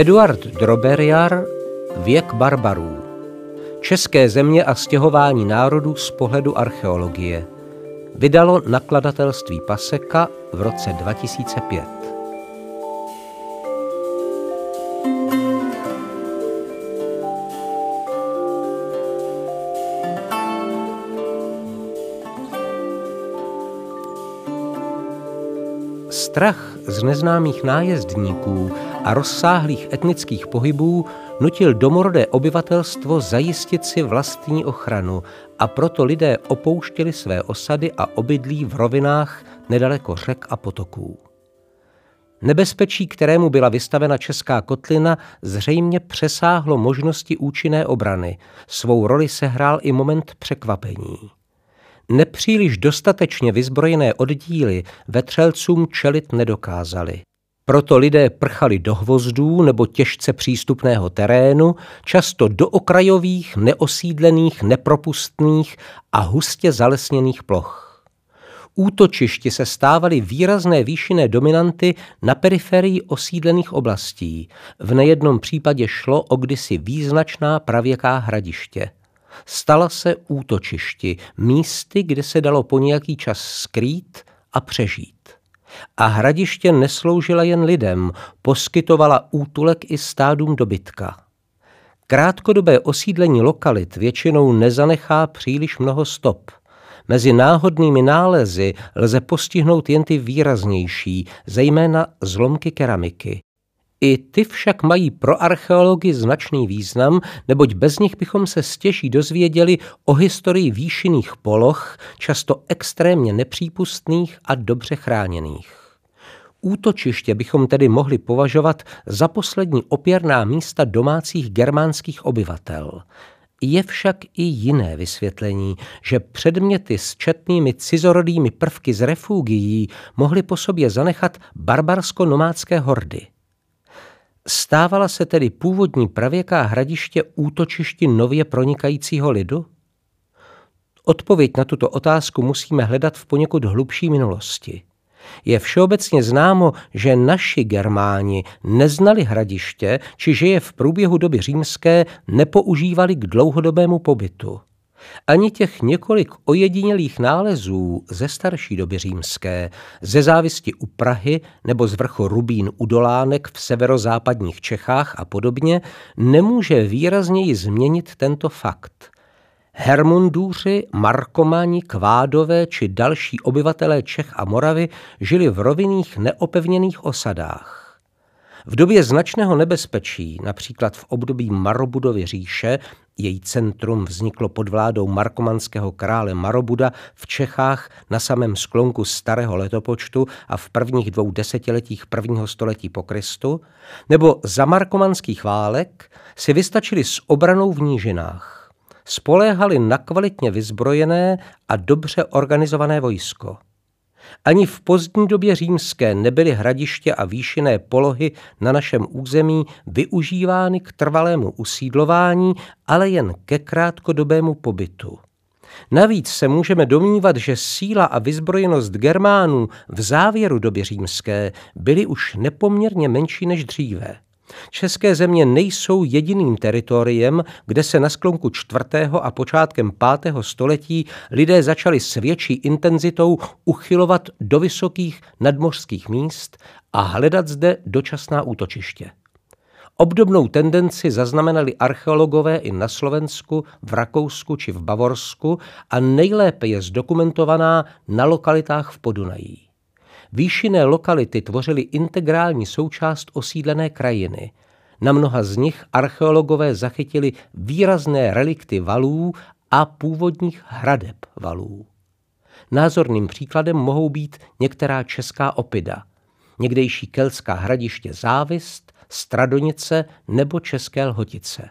Eduard Droberiar Věk barbarů České země a stěhování národů z pohledu archeologie vydalo nakladatelství Paseka v roce 2005. Strach z neznámých nájezdníků a rozsáhlých etnických pohybů nutil domorodé obyvatelstvo zajistit si vlastní ochranu a proto lidé opouštěli své osady a obydlí v rovinách nedaleko řek a potoků. Nebezpečí, kterému byla vystavena česká kotlina, zřejmě přesáhlo možnosti účinné obrany. Svou roli sehrál i moment překvapení. Nepříliš dostatečně vyzbrojené oddíly vetřelcům čelit nedokázali. Proto lidé prchali do hvozdů nebo těžce přístupného terénu, často do okrajových, neosídlených, nepropustných a hustě zalesněných ploch. Útočišti se stávaly výrazné výšinné dominanty na periferii osídlených oblastí. V nejednom případě šlo o kdysi význačná pravěká hradiště. Stala se útočišti, místy, kde se dalo po nějaký čas skrýt a přežít. A hradiště nesloužila jen lidem, poskytovala útulek i stádům dobytka. Krátkodobé osídlení lokalit většinou nezanechá příliš mnoho stop. Mezi náhodnými nálezy lze postihnout jen ty výraznější, zejména zlomky keramiky. I ty však mají pro archeology značný význam, neboť bez nich bychom se stěží dozvěděli o historii výšinných poloh, často extrémně nepřípustných a dobře chráněných. Útočiště bychom tedy mohli považovat za poslední opěrná místa domácích germánských obyvatel. Je však i jiné vysvětlení, že předměty s četnými cizorodými prvky z refugií mohly po sobě zanechat barbarsko-nomádské hordy. Stávala se tedy původní pravěká hradiště útočišti nově pronikajícího lidu? Odpověď na tuto otázku musíme hledat v poněkud hlubší minulosti. Je všeobecně známo, že naši Germáni neznali hradiště, či že je v průběhu doby římské nepoužívali k dlouhodobému pobytu. Ani těch několik ojedinělých nálezů ze starší doby římské, ze závisti u Prahy nebo z vrchu Rubín u Dolánek v severozápadních Čechách a podobně, nemůže výrazněji změnit tento fakt. Hermundůři, Markomani, Kvádové či další obyvatelé Čech a Moravy žili v rovinných neopevněných osadách. V době značného nebezpečí, například v období Marobudovy říše, její centrum vzniklo pod vládou markomanského krále Marobuda v Čechách na samém sklonku starého letopočtu a v prvních dvou desetiletích prvního století po Kristu, nebo za markomanských válek si vystačili s obranou v nížinách. Spoléhali na kvalitně vyzbrojené a dobře organizované vojsko. Ani v pozdní době římské nebyly hradiště a výšinné polohy na našem území využívány k trvalému usídlování, ale jen ke krátkodobému pobytu. Navíc se můžeme domnívat, že síla a vyzbrojenost Germánů v závěru doby římské byly už nepoměrně menší než dříve. České země nejsou jediným teritoriem, kde se na sklonku čtvrtého a počátkem pátého století lidé začali s větší intenzitou uchylovat do vysokých nadmořských míst a hledat zde dočasná útočiště. Obdobnou tendenci zaznamenali archeologové i na Slovensku, v Rakousku či v Bavorsku a nejlépe je zdokumentovaná na lokalitách v Podunají. Výšinné lokality tvořily integrální součást osídlené krajiny. Na mnoha z nich archeologové zachytili výrazné relikty valů a původních hradeb valů. Názorným příkladem mohou být některá česká opida, někdejší kelská hradiště Závist, Stradonice nebo České Lhotice.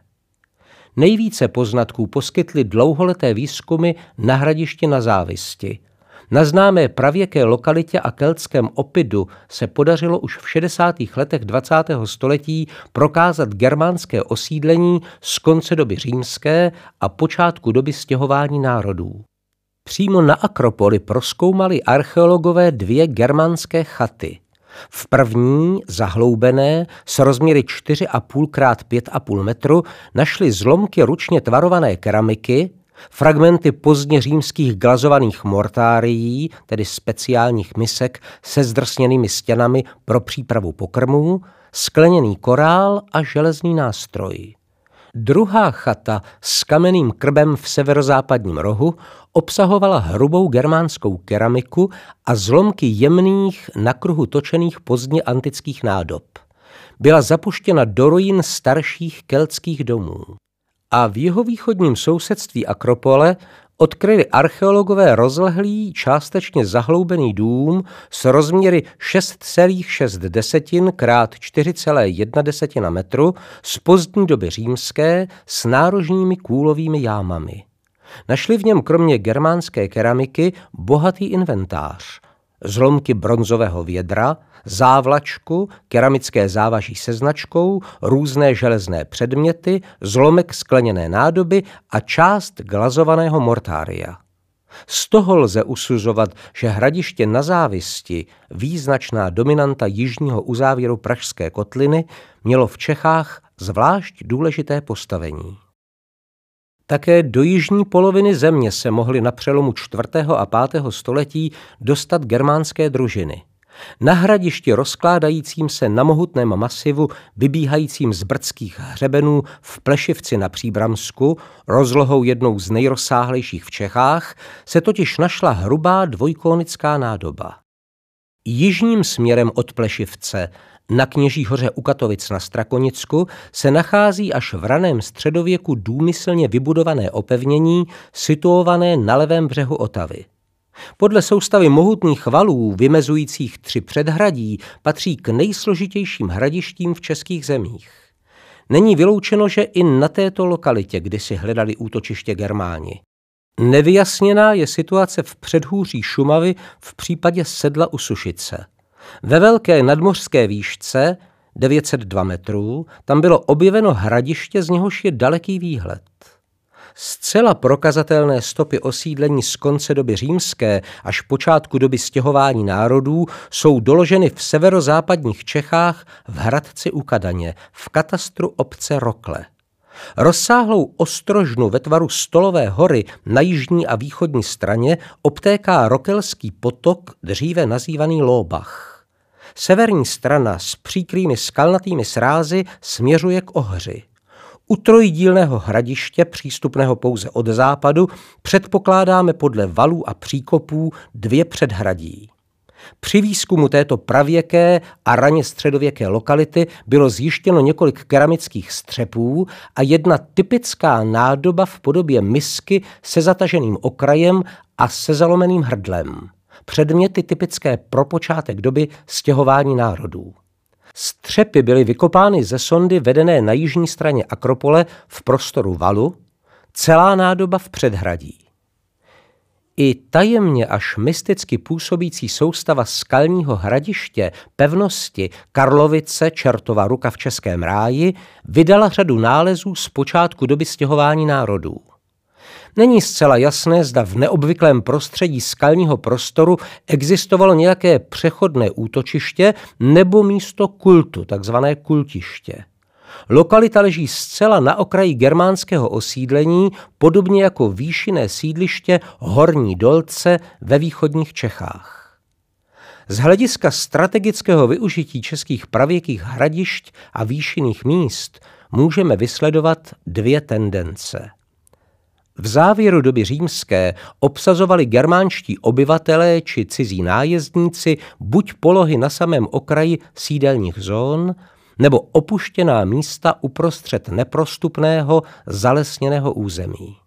Nejvíce poznatků poskytly dlouholeté výzkumy na hradišti na Závisti – na známé pravěké lokalitě a keltském opidu se podařilo už v 60. letech 20. století prokázat germánské osídlení z konce doby římské a počátku doby stěhování národů. Přímo na Akropoli proskoumali archeologové dvě germánské chaty. V první, zahloubené, s rozměry 4,5 x 5,5 metru, našli zlomky ručně tvarované keramiky, fragmenty pozdně římských glazovaných mortárií, tedy speciálních misek se zdrsněnými stěnami pro přípravu pokrmů, skleněný korál a železný nástroj. Druhá chata s kamenným krbem v severozápadním rohu obsahovala hrubou germánskou keramiku a zlomky jemných, na kruhu točených pozdně antických nádob. Byla zapuštěna do ruin starších keltských domů. A v jihovýchodním sousedství Akropole odkryli archeologové rozlehlý, částečně zahloubený dům s rozměry 6,6 krát 4,1 metru z pozdní doby římské s nárožními kůlovými jámami. Našli v něm kromě germánské keramiky bohatý inventář, zlomky bronzového vědra, závlačku, keramické závaží se značkou, různé železné předměty, zlomek skleněné nádoby a část glazovaného mortária. Z toho lze usuzovat, že hradiště na závisti, význačná dominanta jižního uzávěru Pražské kotliny, mělo v Čechách zvlášť důležité postavení. Také do jižní poloviny země se mohly na přelomu 4. a 5. století dostat germánské družiny. Na hradišti rozkládajícím se na mohutném masivu, vybíhajícím z brdských hřebenů v Plešivci na Příbramsku, rozlohou jednou z nejrozsáhlejších v Čechách, se totiž našla hrubá dvojkónická nádoba. Jižním směrem od Plešivce na Kněží hoře u Katovic na Strakonicku se nachází až v raném středověku důmyslně vybudované opevnění situované na levém břehu Otavy. Podle soustavy mohutných valů vymezujících tři předhradí patří k nejsložitějším hradištím v českých zemích. Není vyloučeno, že i na této lokalitě kdysi hledali útočiště Germáni. Nevyjasněná je situace v předhůří Šumavy v případě sedla u Sušice. Ve velké nadmořské výšce 902 metrů tam bylo objeveno hradiště, z něhož je daleký výhled. Zcela prokazatelné stopy osídlení z konce doby římské až počátku doby stěhování národů jsou doloženy v severozápadních Čechách v Hradci u Kadaně, v katastru obce Rokle. Rozsáhlou ostrožnu ve tvaru Stolové hory na jižní a východní straně obtéká Rokelský potok, dříve nazývaný Lóbach. Severní strana s příkrými skalnatými srázy směřuje k Ohři. U trojdílného hradiště, přístupného pouze od západu, předpokládáme podle valů a příkopů dvě předhradí. Při výzkumu této pravěké a raně středověké lokality bylo zjištěno několik keramických střepů a jedna typická nádoba v podobě misky se zataženým okrajem a se zalomeným hrdlem. Předměty typické pro počátek doby stěhování národů. Střepy byly vykopány ze sondy vedené na jižní straně Akropole v prostoru valu, celá nádoba v předhradí. I tajemně až mysticky působící soustava skalního hradiště, pevnosti Karlovice Čertova ruka v Českém ráji vydala řadu nálezů z počátku doby stěhování národů. Není zcela jasné, zda v neobvyklém prostředí skalního prostoru existovalo nějaké přechodné útočiště nebo místo kultu, takzvané kultiště. Lokalita leží zcela na okraji germánského osídlení, podobně jako výšinné sídliště Horní Dolce ve východních Čechách. Z hlediska strategického využití českých pravěkých hradišť a výšinných míst můžeme vysledovat dvě tendence. V závěru doby římské obsazovali germánští obyvatelé či cizí nájezdníci buď polohy na samém okraji sídelních zón, nebo opuštěná místa uprostřed neprostupného zalesněného území.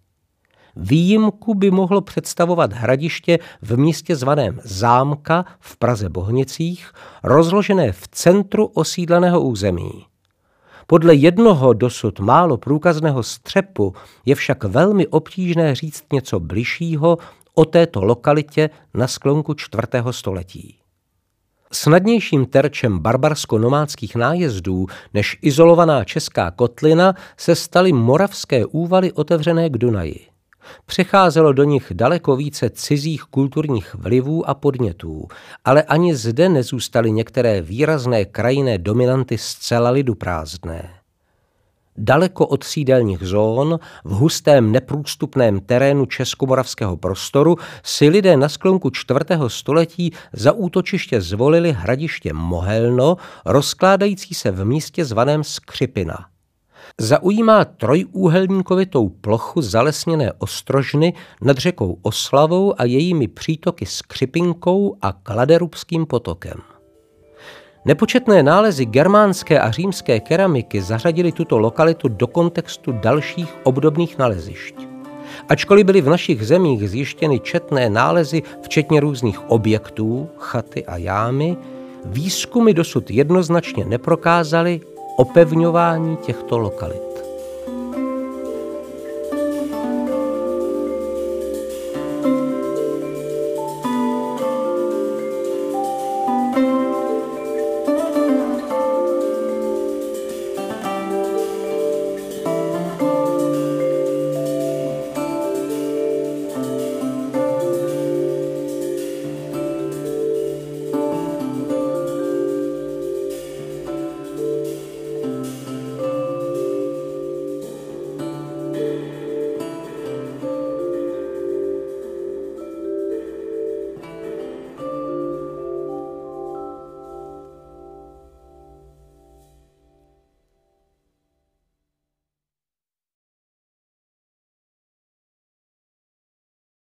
Výjimku by mohlo představovat hradiště v místě zvaném Zámka v Praze Bohnicích, rozložené v centru osídleného území. Podle jednoho dosud málo průkazného střepu je však velmi obtížné říct něco bližšího o této lokalitě na sklonku čtvrtého století. Snadnějším terčem barbarsko-nomádských nájezdů než izolovaná česká kotlina se staly moravské úvaly otevřené k Dunaji. Přecházelo do nich daleko více cizích kulturních vlivů a podnětů, ale ani zde nezůstaly některé výrazné krajinné dominanty zcela lidu prázdné. Daleko od sídelních zón, v hustém neprůstupném terénu českomoravského prostoru si lidé na sklonku čtvrtého století za útočiště zvolili hradiště Mohelno, rozkládající se v místě zvaném Skřipina – Zaujímá trojúhelníkovitou plochu zalesněné ostrožny nad řekou Oslavou a jejími přítoky Skřipinkou a Kladerubským potokem. Nepočetné nálezy germánské a římské keramiky zařadili tuto lokalitu do kontextu dalších obdobných nalezišť. Ačkoliv byly v našich zemích zjištěny četné nálezy, včetně různých objektů, chaty a jámy, výzkumy dosud jednoznačně neprokázaly opevňování těchto lokalit.